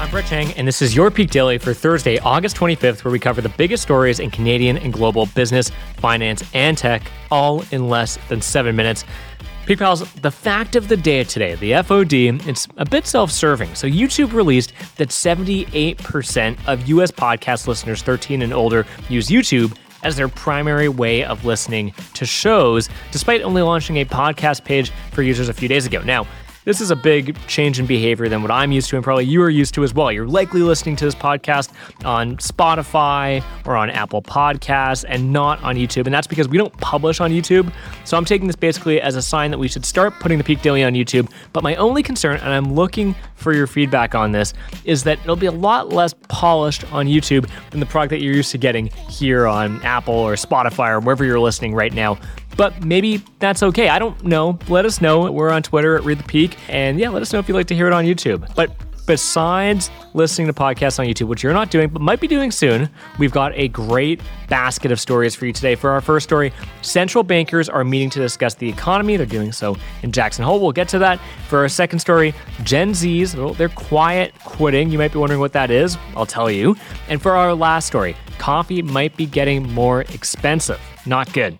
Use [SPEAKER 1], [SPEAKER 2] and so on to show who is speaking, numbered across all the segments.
[SPEAKER 1] I'm Brett Chang, and this is your Peak Daily for Thursday, August 25th, where we cover the biggest stories in Canadian and global business, finance, and tech, all in less than seven minutes. Peak Pals, the fact of the day today, the FOD, it's a bit self serving. So, YouTube released that 78% of US podcast listeners 13 and older use YouTube as their primary way of listening to shows, despite only launching a podcast page for users a few days ago. Now, this is a big change in behavior than what I'm used to, and probably you are used to as well. You're likely listening to this podcast on Spotify or on Apple Podcasts and not on YouTube. And that's because we don't publish on YouTube. So I'm taking this basically as a sign that we should start putting the Peak Daily on YouTube. But my only concern, and I'm looking for your feedback on this, is that it'll be a lot less polished on YouTube than the product that you're used to getting here on Apple or Spotify or wherever you're listening right now but maybe that's okay. I don't know. Let us know. We're on Twitter at Read the Peak. And yeah, let us know if you'd like to hear it on YouTube. But besides listening to podcasts on YouTube, which you're not doing, but might be doing soon, we've got a great basket of stories for you today. For our first story, central bankers are meeting to discuss the economy. They're doing so in Jackson Hole. We'll get to that. For our second story, Gen Zs, well, they're quiet quitting. You might be wondering what that is. I'll tell you. And for our last story, coffee might be getting more expensive. Not good.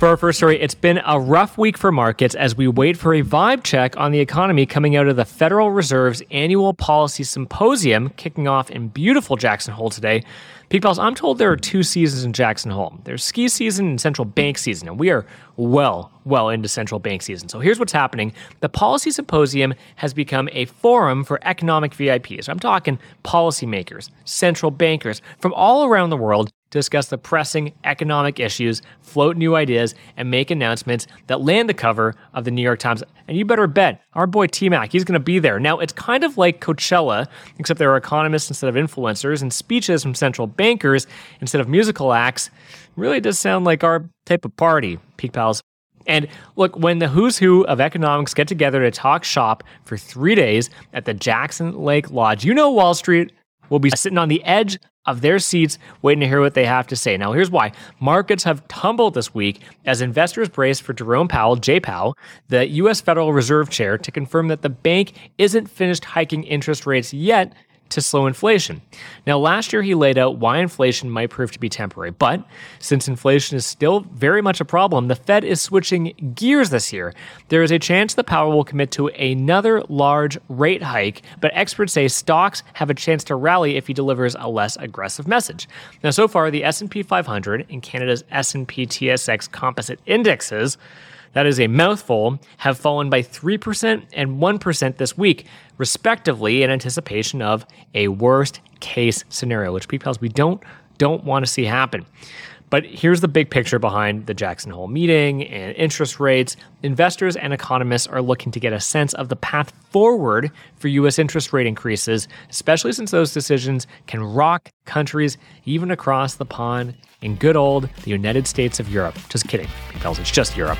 [SPEAKER 1] For our first story, it's been a rough week for markets as we wait for a vibe check on the economy coming out of the Federal Reserve's annual policy symposium kicking off in beautiful Jackson Hole today. Peak Pals, I'm told there are two seasons in Jackson Hole. There's ski season and central bank season, and we are well, well into central bank season. So here's what's happening. The Policy Symposium has become a forum for economic VIPs. I'm talking policymakers, central bankers from all around the world discuss the pressing economic issues, float new ideas, and make announcements that land the cover of the New York Times. And you better bet our boy T Mac, he's going to be there. Now, it's kind of like Coachella, except there are economists instead of influencers and speeches from central bankers instead of musical acts. Really does sound like our type of party, Peak Pals. And look, when the who's who of economics get together to talk shop for three days at the Jackson Lake Lodge, you know Wall Street will be sitting on the edge of their seats waiting to hear what they have to say. Now, here's why. Markets have tumbled this week as investors brace for Jerome Powell, J. Powell, the U.S. Federal Reserve Chair, to confirm that the bank isn't finished hiking interest rates yet to slow inflation. Now, last year he laid out why inflation might prove to be temporary, but since inflation is still very much a problem, the Fed is switching gears this year. There is a chance the Powell will commit to another large rate hike, but experts say stocks have a chance to rally if he delivers a less aggressive message. Now, so far, the S&P 500 and Canada's S&P TSX composite indexes that is a mouthful, have fallen by 3% and 1% this week, respectively, in anticipation of a worst case scenario, which people we don't don't want to see happen. But here's the big picture behind the Jackson Hole meeting and interest rates. Investors and economists are looking to get a sense of the path forward for U.S. interest rate increases, especially since those decisions can rock countries even across the pond in good old the United States of Europe. Just kidding, because it's just Europe.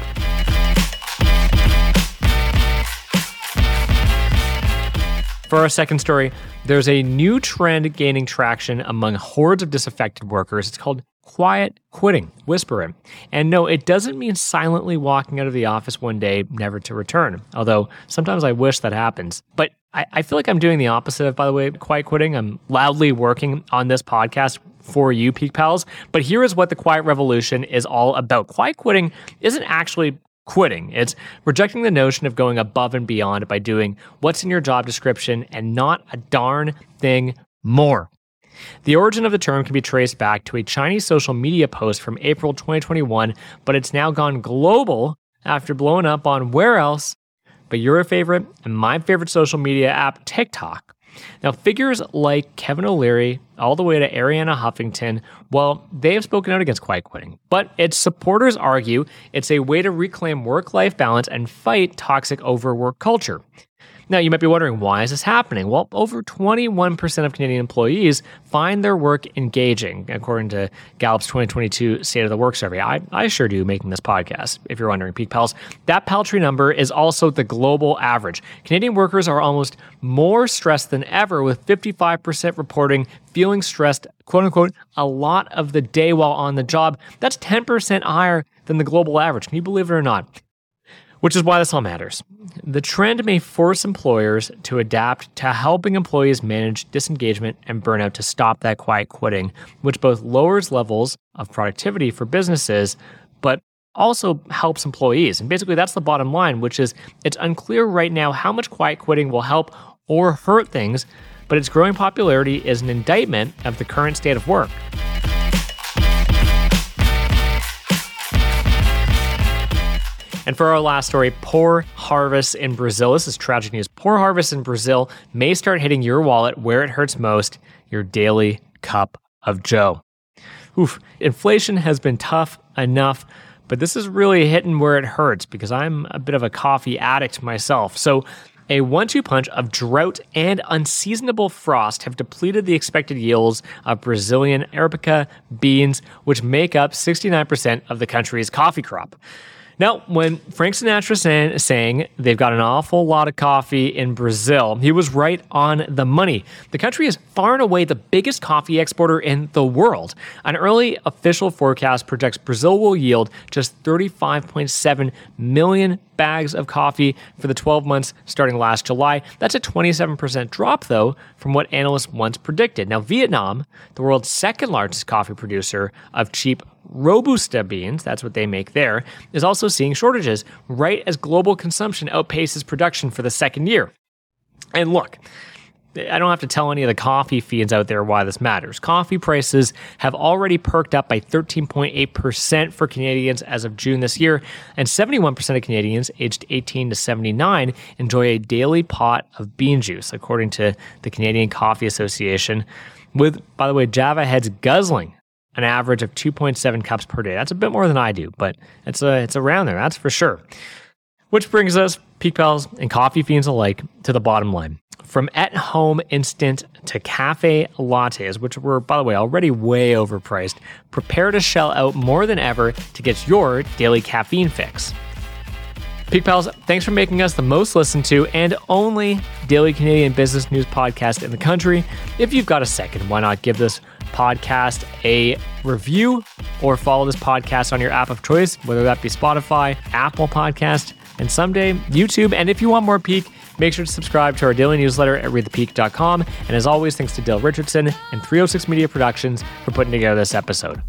[SPEAKER 1] For our second story, there's a new trend gaining traction among hordes of disaffected workers. It's called quiet quitting, whispering. And no, it doesn't mean silently walking out of the office one day, never to return. Although sometimes I wish that happens. But I, I feel like I'm doing the opposite of, by the way, quiet quitting. I'm loudly working on this podcast for you, Peak Pals. But here is what the quiet revolution is all about. Quiet quitting isn't actually quitting. It's rejecting the notion of going above and beyond by doing what's in your job description and not a darn thing more. The origin of the term can be traced back to a Chinese social media post from April 2021, but it's now gone global after blowing up on where else but your favorite and my favorite social media app, TikTok. Now, figures like Kevin O'Leary, all the way to Arianna Huffington, well, they have spoken out against quiet quitting. But its supporters argue it's a way to reclaim work life balance and fight toxic overwork culture. Now, you might be wondering, why is this happening? Well, over 21% of Canadian employees find their work engaging, according to Gallup's 2022 State of the Work Survey. I, I sure do making this podcast, if you're wondering, Peak Pals. That paltry number is also the global average. Canadian workers are almost more stressed than ever, with 55% reporting feeling stressed, quote unquote, a lot of the day while on the job. That's 10% higher than the global average. Can you believe it or not? Which is why this all matters. The trend may force employers to adapt to helping employees manage disengagement and burnout to stop that quiet quitting, which both lowers levels of productivity for businesses, but also helps employees. And basically, that's the bottom line, which is it's unclear right now how much quiet quitting will help or hurt things, but its growing popularity is an indictment of the current state of work. And for our last story, poor harvests in Brazil. This is tragic news. Poor harvests in Brazil may start hitting your wallet where it hurts most your daily cup of Joe. Oof, inflation has been tough enough, but this is really hitting where it hurts because I'm a bit of a coffee addict myself. So, a one two punch of drought and unseasonable frost have depleted the expected yields of Brazilian Arabica beans, which make up 69% of the country's coffee crop. Now, when Frank Sinatra sang, saying they've got an awful lot of coffee in Brazil, he was right on the money. The country is far and away the biggest coffee exporter in the world. An early official forecast projects Brazil will yield just 35.7 million bags of coffee for the 12 months starting last July. That's a 27% drop, though, from what analysts once predicted. Now, Vietnam, the world's second largest coffee producer of cheap Robusta beans, that's what they make there, is also seeing shortages right as global consumption outpaces production for the second year. And look, I don't have to tell any of the coffee fiends out there why this matters. Coffee prices have already perked up by 13.8% for Canadians as of June this year, and 71% of Canadians aged 18 to 79 enjoy a daily pot of bean juice, according to the Canadian Coffee Association. With, by the way, Java heads guzzling an average of 2.7 cups per day. That's a bit more than I do, but it's a, it's around there, that's for sure. Which brings us, Peak Pals and coffee fiends alike, to the bottom line. From at home instant to cafe lattes, which were, by the way, already way overpriced, prepare to shell out more than ever to get your daily caffeine fix. Peak Pals, thanks for making us the most listened to and only daily Canadian business news podcast in the country. If you've got a second, why not give this podcast a review or follow this podcast on your app of choice, whether that be Spotify, Apple Podcast, and someday YouTube. And if you want more Peak, Make sure to subscribe to our daily newsletter at readthepeak.com. And as always, thanks to Dale Richardson and 306 Media Productions for putting together this episode.